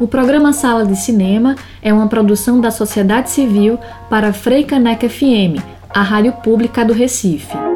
O programa Sala de Cinema é uma produção da sociedade civil para Freicaneca FM, a rádio pública do Recife.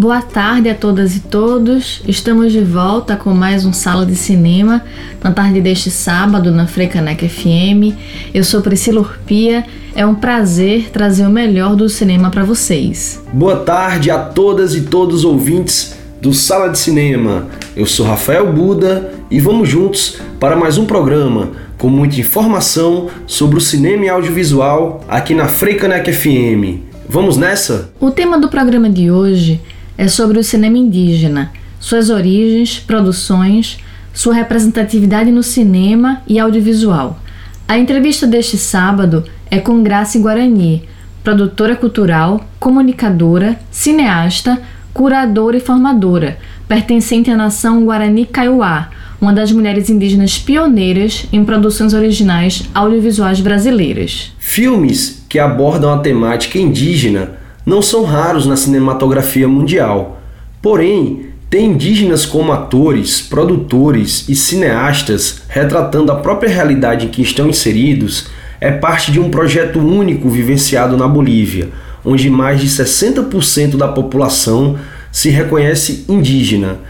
Boa tarde a todas e todos. Estamos de volta com mais um Sala de Cinema na tarde deste sábado na Frecanec FM. Eu sou Priscila Urpia. É um prazer trazer o melhor do cinema para vocês. Boa tarde a todas e todos os ouvintes do Sala de Cinema. Eu sou Rafael Buda e vamos juntos para mais um programa com muita informação sobre o cinema e audiovisual aqui na Frecanec FM. Vamos nessa? O tema do programa de hoje é sobre o cinema indígena, suas origens, produções, sua representatividade no cinema e audiovisual. A entrevista deste sábado é com Graça Guarani, produtora cultural, comunicadora, cineasta, curadora e formadora, pertencente à nação Guarani Kaiowá, uma das mulheres indígenas pioneiras em produções originais audiovisuais brasileiras. Filmes que abordam a temática indígena não são raros na cinematografia mundial. Porém, ter indígenas como atores, produtores e cineastas retratando a própria realidade em que estão inseridos é parte de um projeto único vivenciado na Bolívia, onde mais de 60% da população se reconhece indígena.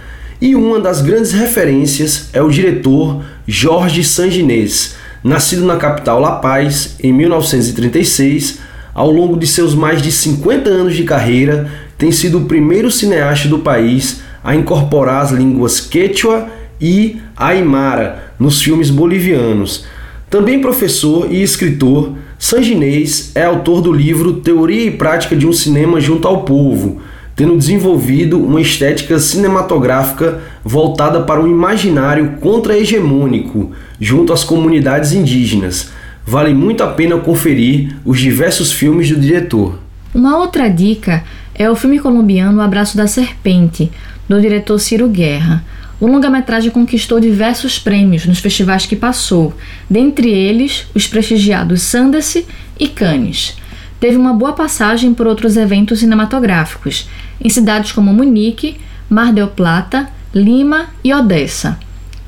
E uma das grandes referências é o diretor Jorge Sanginês, nascido na capital La Paz em 1936 ao longo de seus mais de 50 anos de carreira, tem sido o primeiro cineasta do país a incorporar as línguas quechua e aimara nos filmes bolivianos. Também professor e escritor, Sanginês é autor do livro Teoria e Prática de um Cinema Junto ao Povo, tendo desenvolvido uma estética cinematográfica voltada para um imaginário contra-hegemônico junto às comunidades indígenas vale muito a pena conferir os diversos filmes do diretor. Uma outra dica é o filme colombiano O Abraço da Serpente, do diretor Ciro Guerra. O longa-metragem conquistou diversos prêmios nos festivais que passou, dentre eles os prestigiados Sundance e Cannes. Teve uma boa passagem por outros eventos cinematográficos, em cidades como Munique, Mar del Plata, Lima e Odessa.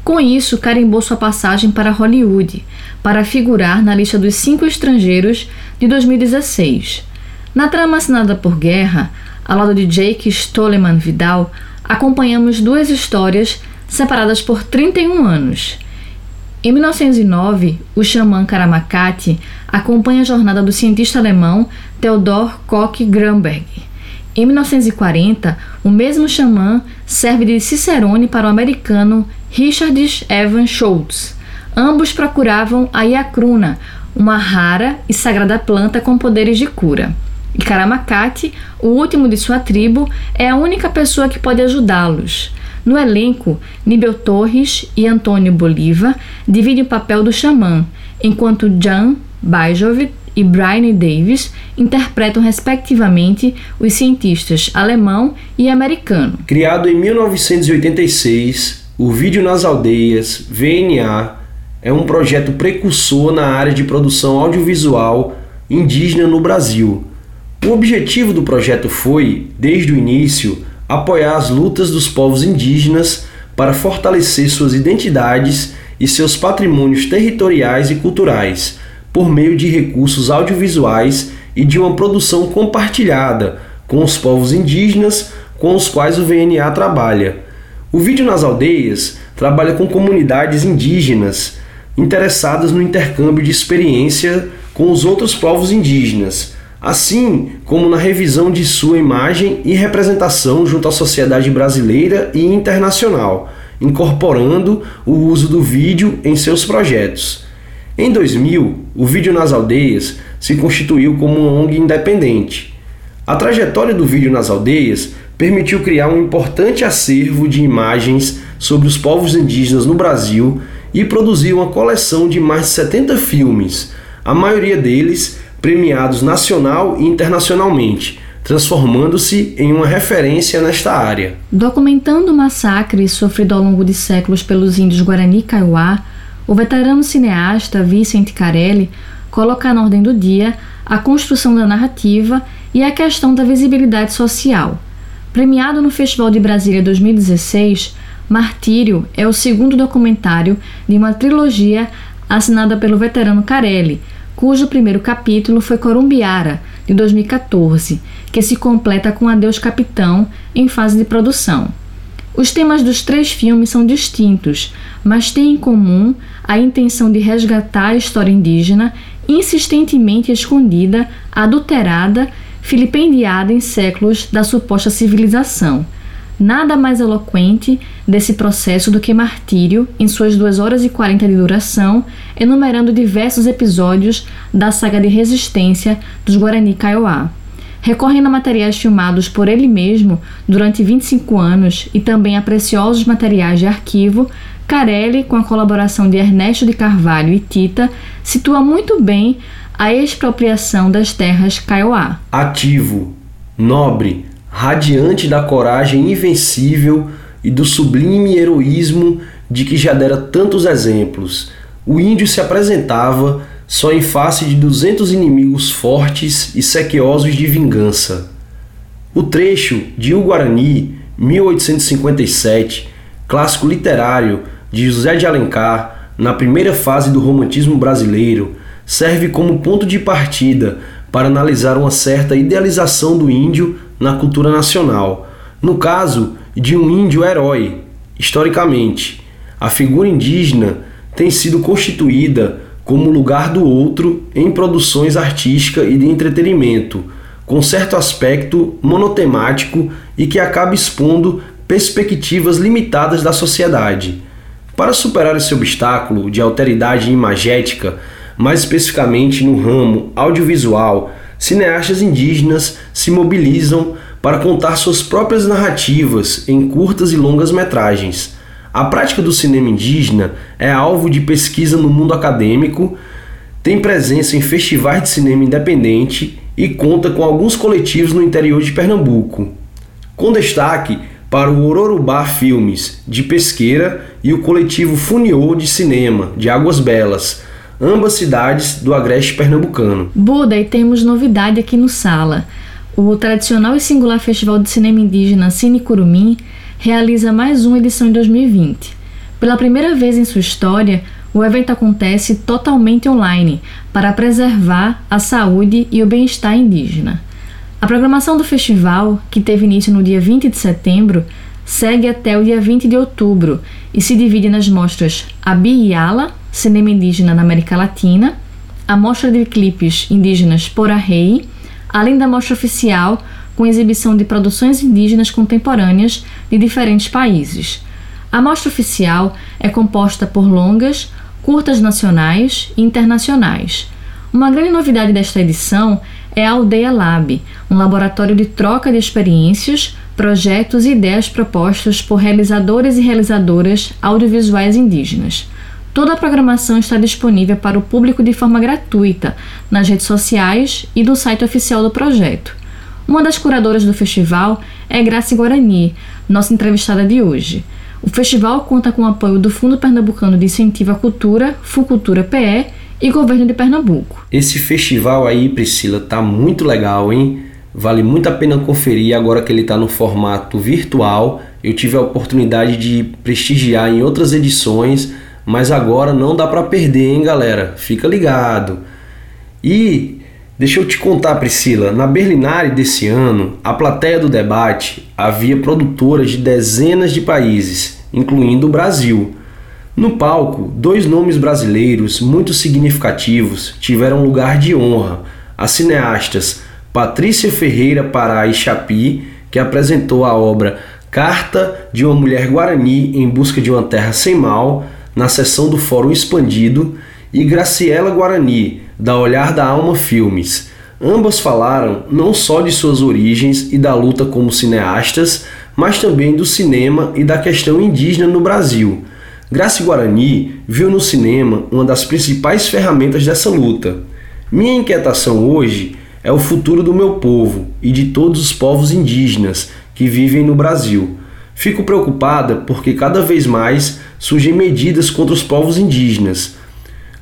Com isso, carimbou sua passagem para Hollywood, para figurar na lista dos cinco estrangeiros de 2016. Na trama assinada por Guerra, ao lado de Jake Stolleman Vidal, acompanhamos duas histórias separadas por 31 anos. Em 1909, o xamã Karamakati acompanha a jornada do cientista alemão Theodor Koch Gramberg. Em 1940, o mesmo xamã serve de cicerone para o americano Richard Evan Schultz. Ambos procuravam a Iacruna, uma rara e sagrada planta com poderes de cura. E Karamakati, o último de sua tribo, é a única pessoa que pode ajudá-los. No elenco, Nibel Torres e Antônio Boliva dividem o papel do xamã, enquanto Jan Bajov e Brian Davis interpretam respectivamente os cientistas alemão e americano. Criado em 1986, o Vídeo nas Aldeias, VNA, é um projeto precursor na área de produção audiovisual indígena no Brasil. O objetivo do projeto foi, desde o início, apoiar as lutas dos povos indígenas para fortalecer suas identidades e seus patrimônios territoriais e culturais, por meio de recursos audiovisuais e de uma produção compartilhada com os povos indígenas com os quais o VNA trabalha o Vídeo nas Aldeias trabalha com comunidades indígenas interessadas no intercâmbio de experiência com os outros povos indígenas, assim como na revisão de sua imagem e representação junto à sociedade brasileira e internacional, incorporando o uso do vídeo em seus projetos. Em 2000, o Vídeo nas Aldeias se constituiu como uma ONG independente. A trajetória do Vídeo nas Aldeias permitiu criar um importante acervo de imagens sobre os povos indígenas no Brasil e produzir uma coleção de mais de 70 filmes, a maioria deles premiados nacional e internacionalmente, transformando-se em uma referência nesta área. Documentando o massacre sofrido ao longo de séculos pelos índios Guarani Kaiowá, o veterano cineasta Vicente Carelli coloca na ordem do dia a construção da narrativa e a questão da visibilidade social. Premiado no Festival de Brasília 2016, Martírio é o segundo documentário de uma trilogia assinada pelo veterano Carelli, cujo primeiro capítulo foi Corumbiara, de 2014, que se completa com Adeus Capitão em fase de produção. Os temas dos três filmes são distintos, mas têm em comum a intenção de resgatar a história indígena insistentemente escondida, adulterada, filipendiada em séculos da suposta civilização. Nada mais eloquente desse processo do que Martírio, em suas 2 horas e 40 de duração, enumerando diversos episódios da saga de resistência dos Guarani Kaiowá. Recorrendo a materiais filmados por ele mesmo durante 25 anos e também a preciosos materiais de arquivo, Carelli, com a colaboração de Ernesto de Carvalho e Tita, situa muito bem a expropriação das terras Kaiowá. Ativo, nobre, radiante da coragem invencível e do sublime heroísmo de que já dera tantos exemplos, o índio se apresentava só em face de duzentos inimigos fortes e sequiosos de vingança. O trecho de O Guarani, 1857, clássico literário de José de Alencar, na primeira fase do romantismo brasileiro, serve como ponto de partida para analisar uma certa idealização do índio na cultura nacional. No caso de um índio herói, historicamente, a figura indígena tem sido constituída como lugar do outro em produções artísticas e de entretenimento, com certo aspecto monotemático e que acaba expondo perspectivas limitadas da sociedade. Para superar esse obstáculo de alteridade imagética, mais especificamente no ramo audiovisual, cineastas indígenas se mobilizam para contar suas próprias narrativas em curtas e longas metragens. A prática do cinema indígena é alvo de pesquisa no mundo acadêmico, tem presença em festivais de cinema independente e conta com alguns coletivos no interior de Pernambuco. Com destaque para o Ororubá Filmes, de Pesqueira, e o coletivo Funiô de Cinema, de Águas Belas, ambas cidades do agreste pernambucano. Buda, e temos novidade aqui no Sala. O tradicional e singular Festival de Cinema Indígena Cine Curumim realiza mais uma edição em 2020. Pela primeira vez em sua história, o evento acontece totalmente online para preservar a saúde e o bem-estar indígena. A programação do festival, que teve início no dia 20 de setembro, segue até o dia 20 de outubro e se divide nas mostras Abi Cinema Indígena na América Latina, a mostra de clipes indígenas Porá Rei, além da mostra oficial com exibição de produções indígenas contemporâneas de diferentes países. A mostra oficial é composta por longas, curtas nacionais e internacionais. Uma grande novidade desta edição é a Aldeia Lab, um laboratório de troca de experiências, projetos e ideias propostas por realizadores e realizadoras audiovisuais indígenas. Toda a programação está disponível para o público de forma gratuita nas redes sociais e do site oficial do projeto. Uma das curadoras do festival é Graça Guarani, nossa entrevistada de hoje. O festival conta com o apoio do Fundo Pernambucano de Incentivo à Cultura, Fucultura PE e Governo de Pernambuco. Esse festival aí, Priscila, tá muito legal, hein? Vale muito a pena conferir agora que ele está no formato virtual. Eu tive a oportunidade de prestigiar em outras edições, mas agora não dá para perder, hein, galera? Fica ligado. E deixa eu te contar, Priscila, na Berlinale desse ano, a plateia do debate havia produtoras de dezenas de países, incluindo o Brasil. No palco, dois nomes brasileiros muito significativos tiveram lugar de honra: as cineastas Patrícia Ferreira Pará e Chapi, que apresentou a obra Carta de uma Mulher Guarani em Busca de uma Terra Sem Mal, na sessão do Fórum Expandido, e Graciela Guarani, da Olhar da Alma Filmes. Ambas falaram não só de suas origens e da luta como cineastas, mas também do cinema e da questão indígena no Brasil Graça Guarani viu no cinema uma das principais ferramentas dessa luta. Minha inquietação hoje é o futuro do meu povo e de todos os povos indígenas que vivem no Brasil. Fico preocupada porque cada vez mais surgem medidas contra os povos indígenas.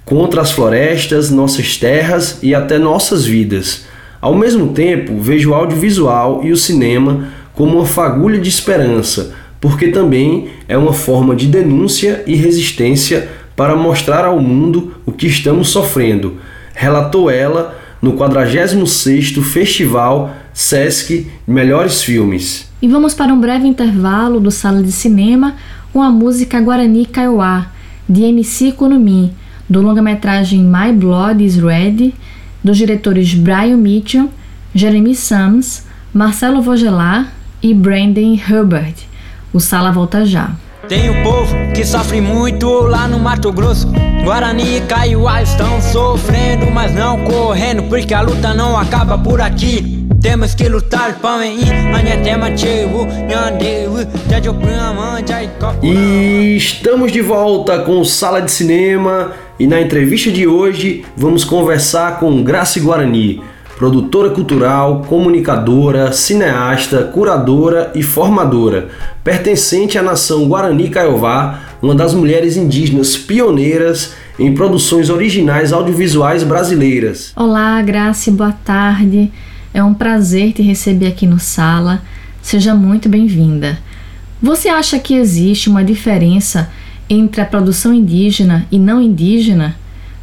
contra as florestas, nossas terras e até nossas vidas. Ao mesmo tempo, vejo o audiovisual e o cinema como uma fagulha de esperança, porque também é uma forma de denúncia e resistência para mostrar ao mundo o que estamos sofrendo, relatou ela no 46º Festival Sesc Melhores Filmes. E vamos para um breve intervalo do Sala de Cinema com a música Guarani Kaiowá, de MC Kunumi, do longa-metragem My Blood is Red, dos diretores Brian Mitchell, Jeremy Sams, Marcelo Vogelar e Brandon Herbert. O Sala volta já. Tem um povo que sofre muito lá no Mato Grosso. Guarani e Kaiowá estão sofrendo, mas não correndo, porque a luta não acaba por aqui. Temos que lutar E estamos de volta com Sala de Cinema e na entrevista de hoje vamos conversar com Grace Guarani, produtora cultural, comunicadora, cineasta, curadora e formadora, pertencente à nação Guarani Caiová, uma das mulheres indígenas pioneiras em produções originais audiovisuais brasileiras. Olá, Grace, boa tarde. É um prazer te receber aqui no Sala. Seja muito bem-vinda. Você acha que existe uma diferença entre a produção indígena e não indígena?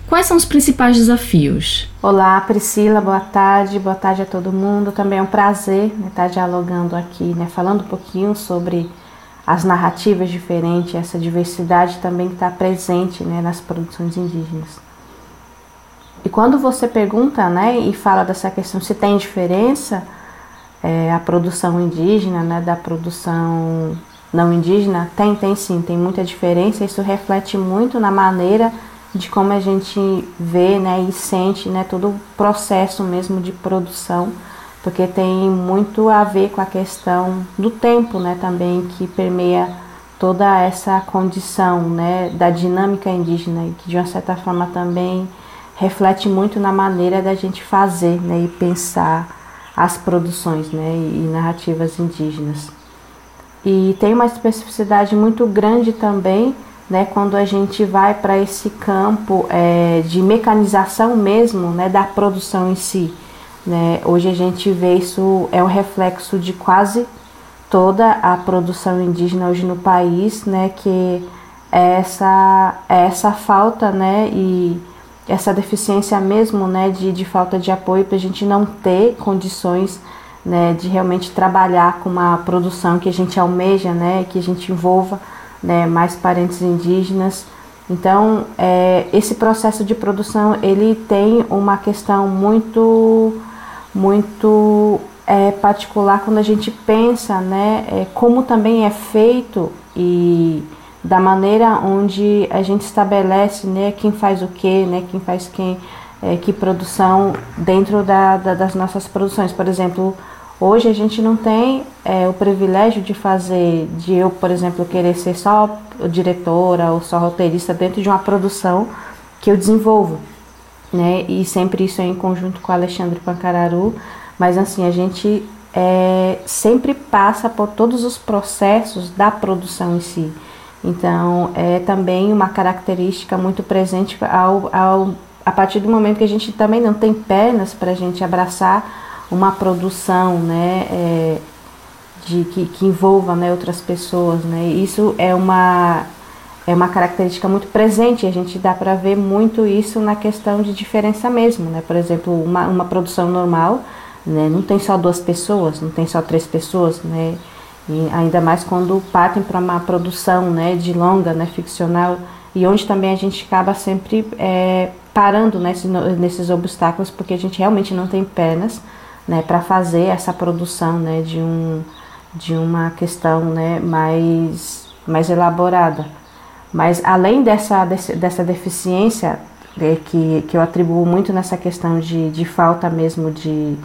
Quais são os principais desafios? Olá, Priscila, boa tarde, boa tarde a todo mundo. Também é um prazer né, estar dialogando aqui, né, falando um pouquinho sobre as narrativas diferentes, essa diversidade também que está presente né, nas produções indígenas. E quando você pergunta, né, e fala dessa questão se tem diferença, é, a produção indígena, né, da produção não indígena, tem, tem sim, tem muita diferença. Isso reflete muito na maneira de como a gente vê, né, e sente, né, todo o processo mesmo de produção, porque tem muito a ver com a questão do tempo, né, também que permeia toda essa condição, né, da dinâmica indígena e que de uma certa forma também reflete muito na maneira da gente fazer né, e pensar as produções né, e narrativas indígenas. E tem uma especificidade muito grande também né, quando a gente vai para esse campo é, de mecanização mesmo né, da produção em si. Né? Hoje a gente vê isso, é um reflexo de quase toda a produção indígena hoje no país, né, que é essa, é essa falta né, e essa deficiência mesmo, né, de, de falta de apoio para a gente não ter condições, né, de realmente trabalhar com uma produção que a gente almeja, né, que a gente envolva, né, mais parentes indígenas. Então, é, esse processo de produção ele tem uma questão muito, muito é, particular quando a gente pensa, né, é, como também é feito e da maneira onde a gente estabelece né, quem faz o que, né, quem faz quem, é, que produção dentro da, da, das nossas produções. Por exemplo, hoje a gente não tem é, o privilégio de fazer, de eu, por exemplo, querer ser só diretora ou só roteirista dentro de uma produção que eu desenvolvo. Né? E sempre isso é em conjunto com o Alexandre Pancararu, mas assim, a gente é, sempre passa por todos os processos da produção em si. Então, é também uma característica muito presente ao, ao, a partir do momento que a gente também não tem pernas para a gente abraçar uma produção, né, é, de, que, que envolva né, outras pessoas, né, isso é uma, é uma característica muito presente, a gente dá para ver muito isso na questão de diferença mesmo, né, por exemplo, uma, uma produção normal, né, não tem só duas pessoas, não tem só três pessoas, né, e ainda mais quando partem para uma produção né, de longa, né, ficcional, e onde também a gente acaba sempre é, parando nesse, nesses obstáculos, porque a gente realmente não tem pernas né, para fazer essa produção né, de, um, de uma questão né, mais, mais elaborada. Mas além dessa, dessa deficiência, é, que, que eu atribuo muito nessa questão de, de falta mesmo de,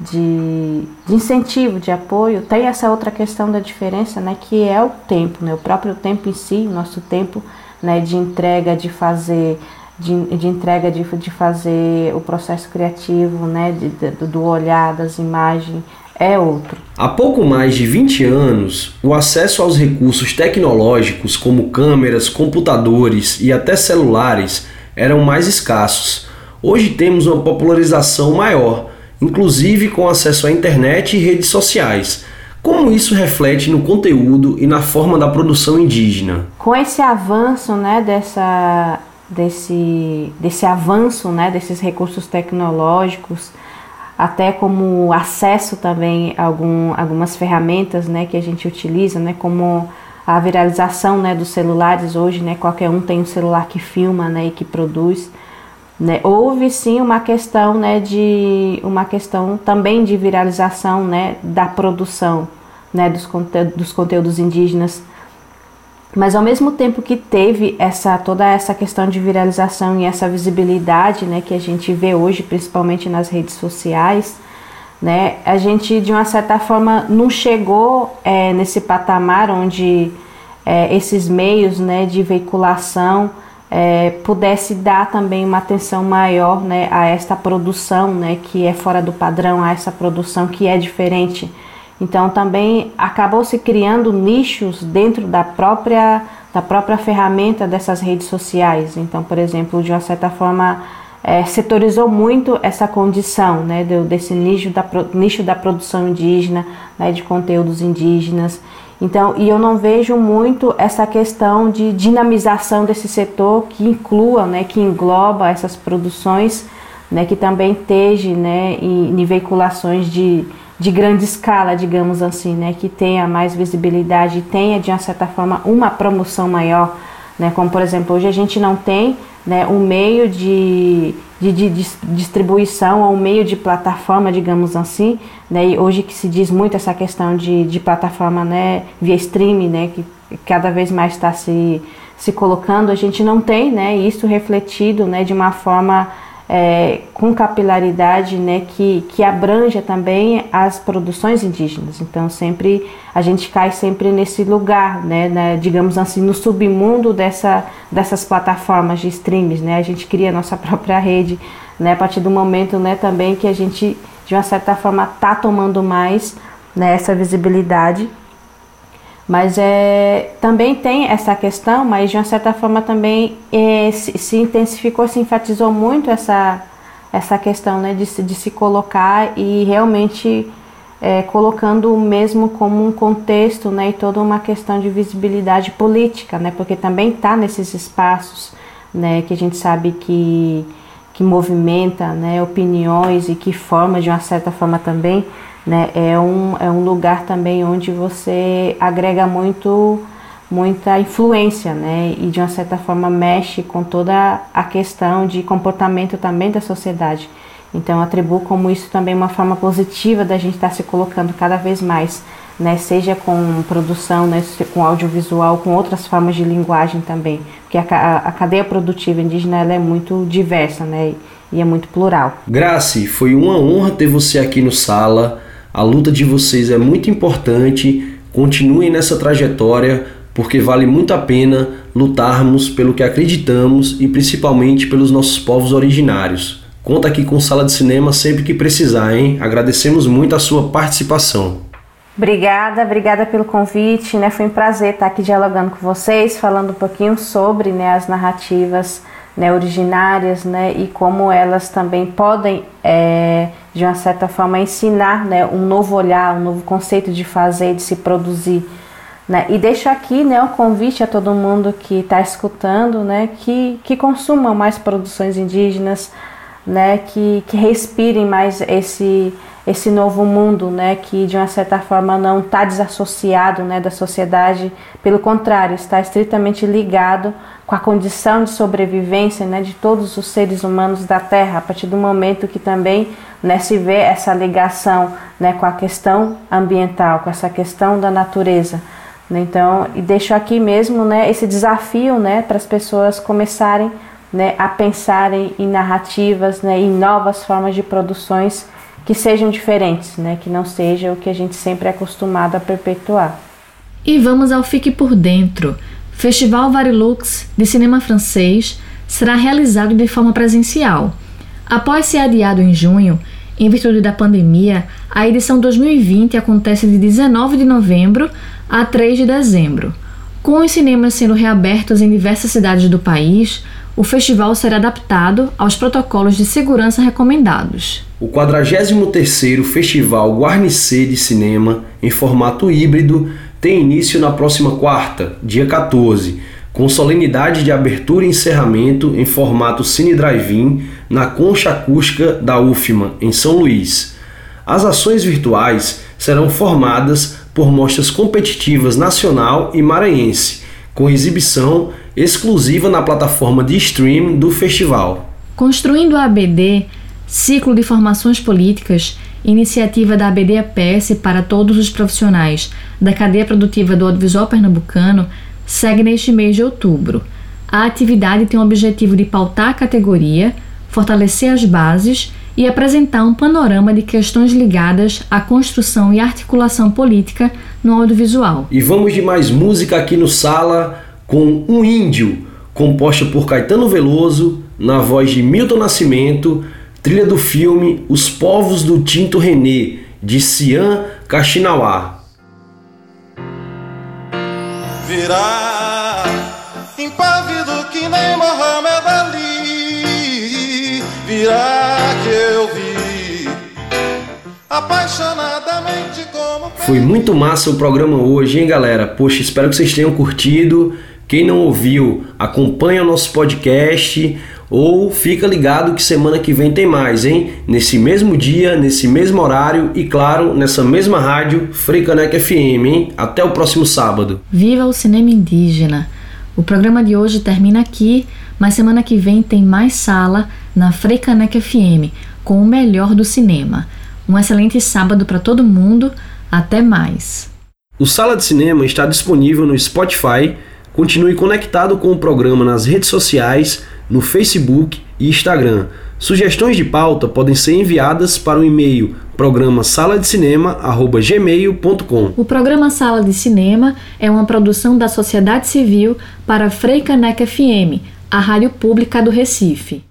de, de, incentivo, de apoio, tem essa outra questão da diferença, né, que é o tempo, né, o próprio tempo em si, o nosso tempo né, de entrega, de fazer, de, de entrega, de, de fazer o processo criativo, né, de, de, do olhar, das imagens, é outro. Há pouco mais de 20 anos, o acesso aos recursos tecnológicos como câmeras, computadores e até celulares eram mais escassos. Hoje temos uma popularização maior, inclusive com acesso à internet e redes sociais. Como isso reflete no conteúdo e na forma da produção indígena? Com esse avanço, né, dessa, desse, desse avanço, né, desses recursos tecnológicos, até como acesso também a algum, algumas ferramentas, né, que a gente utiliza, né, como a viralização, né, dos celulares hoje, né, qualquer um tem um celular que filma, né, e que produz. Né? Houve sim uma questão, né, de uma questão também de viralização, né, da produção, né, dos, conte dos conteúdos indígenas. Mas ao mesmo tempo que teve essa toda essa questão de viralização e essa visibilidade, né, que a gente vê hoje, principalmente nas redes sociais, né, a gente de uma certa forma não chegou é, nesse patamar onde é, esses meios, né, de veiculação é, pudesse dar também uma atenção maior né, a esta produção né, que é fora do padrão, a essa produção que é diferente. Então também acabou se criando nichos dentro da própria, da própria ferramenta dessas redes sociais. Então, por exemplo, de uma certa forma, é, setorizou muito essa condição né, desse nicho da, nicho da produção indígena, né, de conteúdos indígenas. Então, e eu não vejo muito essa questão de dinamização desse setor que inclua, né, que engloba essas produções, né, que também esteja, né, em, em veiculações de, de grande escala, digamos assim, né, que tenha mais visibilidade, tenha de uma certa forma uma promoção maior, né, como por exemplo hoje a gente não tem, né, um meio de de, de, distribuição ou meio de plataforma, digamos assim, né? E hoje que se diz muito essa questão de, de plataforma, né, via streaming, né, que cada vez mais está se, se colocando, a gente não tem, né, isso refletido, né, de uma forma é, com capilaridade, né, que, que abranja também as produções indígenas. Então sempre a gente cai sempre nesse lugar, né, né, digamos assim, no submundo dessa, dessas plataformas de streams, né, a gente cria a nossa própria rede, né, a partir do momento, né, também que a gente de uma certa forma está tomando mais né, essa visibilidade mas é, também tem essa questão, mas de uma certa forma também é, se, se, intensificou, se enfatizou muito essa, essa questão né, de, se, de se colocar e realmente é, colocando o mesmo como um contexto né, e toda uma questão de visibilidade política, né, porque também está nesses espaços né, que a gente sabe que, que movimenta né, opiniões e que forma de uma certa forma também né? É um, é um lugar também onde você agrega muito muita influência, né? E de uma certa forma mexe com toda a questão de comportamento também da sociedade. Então, atribuo como isso também uma forma positiva da gente estar tá se colocando cada vez mais, né? Seja com produção, né? com audiovisual, com outras formas de linguagem também, porque a, a cadeia produtiva indígena ela é muito diversa, né? E é muito plural. Grace, foi uma honra ter você aqui no Sala. A luta de vocês é muito importante. Continuem nessa trajetória, porque vale muito a pena lutarmos pelo que acreditamos e principalmente pelos nossos povos originários. Conta aqui com Sala de Cinema sempre que precisar, hein? Agradecemos muito a sua participação. Obrigada, obrigada pelo convite, né? Foi um prazer estar aqui dialogando com vocês, falando um pouquinho sobre né, as narrativas né, originárias, né? E como elas também podem é, de uma certa forma, ensinar né, um novo olhar, um novo conceito de fazer, de se produzir. Né? E deixo aqui né, o convite a todo mundo que está escutando né, que, que consumam mais produções indígenas, né, que, que respirem mais esse, esse novo mundo, né, que de uma certa forma não está desassociado né, da sociedade, pelo contrário, está estritamente ligado com a condição de sobrevivência né, de todos os seres humanos da Terra, a partir do momento que também né, se vê essa ligação né, com a questão ambiental, com essa questão da natureza. Né, então, e deixo aqui mesmo né, esse desafio né, para as pessoas começarem né, a pensarem em narrativas, né, em novas formas de produções que sejam diferentes, né, que não seja o que a gente sempre é acostumado a perpetuar. E vamos ao Fique por Dentro Festival Varilux de cinema francês será realizado de forma presencial. Após ser adiado em junho, em virtude da pandemia, a edição 2020 acontece de 19 de novembro a 3 de dezembro. Com os cinemas sendo reabertos em diversas cidades do país, o festival será adaptado aos protocolos de segurança recomendados. O 43º Festival Guarnicê de Cinema, em formato híbrido, tem início na próxima quarta, dia 14, com solenidade de abertura e encerramento em formato Cine Drive-In na Concha Acústica da UFMA, em São Luís. As ações virtuais serão formadas por mostras competitivas nacional e maranhense, com exibição exclusiva na plataforma de stream do festival. Construindo a ABD, Ciclo de Formações Políticas, iniciativa da ABD APS para todos os profissionais da cadeia produtiva do audiovisual pernambucano, segue neste mês de outubro. A atividade tem o objetivo de pautar a categoria, fortalecer as bases e apresentar um panorama de questões ligadas à construção e articulação política no audiovisual. E vamos de mais música aqui no Sala com Um Índio, composta por Caetano Veloso, na voz de Milton Nascimento, trilha do filme Os Povos do Tinto René, de Cian Kaxinawá. Virá impávido que nem Mohamed Ali, virá apaixonadamente como. Foi muito massa o programa hoje, hein, galera? Poxa, espero que vocês tenham curtido. Quem não ouviu, acompanha o nosso podcast ou fica ligado que semana que vem tem mais, hein? Nesse mesmo dia, nesse mesmo horário e claro, nessa mesma rádio, Freicanec FM, hein? Até o próximo sábado. Viva o cinema indígena! O programa de hoje termina aqui, mas semana que vem tem mais sala na Freicanec FM com o melhor do cinema. Um excelente sábado para todo mundo. Até mais. O Sala de Cinema está disponível no Spotify Continue conectado com o programa nas redes sociais, no Facebook e Instagram. Sugestões de pauta podem ser enviadas para o e-mail programa sala de. O programa Sala de Cinema é uma produção da sociedade civil para Freicaneca FM, a rádio pública do Recife.